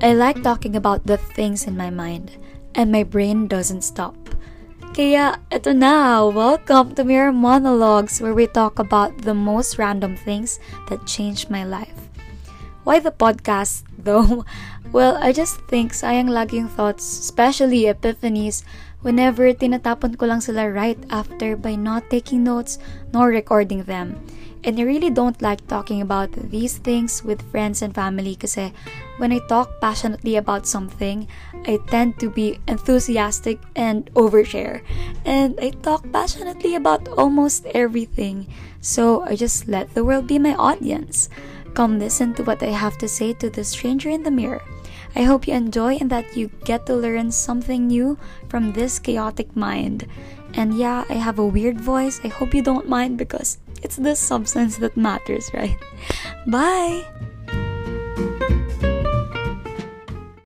I like talking about the things in my mind, and my brain doesn't stop. Kaya, eto na! Welcome to Mirror Monologues, where we talk about the most random things that changed my life. Why the podcast, though? Well, I just think sayang laging thoughts, especially epiphanies, whenever tinatapon ko lang sila right after by not taking notes nor recording them. And I really don't like talking about these things with friends and family kasi when I talk passionately about something, I tend to be enthusiastic and overshare. And I talk passionately about almost everything. So I just let the world be my audience. Come listen to what I have to say to the stranger in the mirror. I hope you enjoy and that you get to learn something new from this chaotic mind. And yeah, I have a weird voice. I hope you don't mind because it's the substance that matters, right? Bye!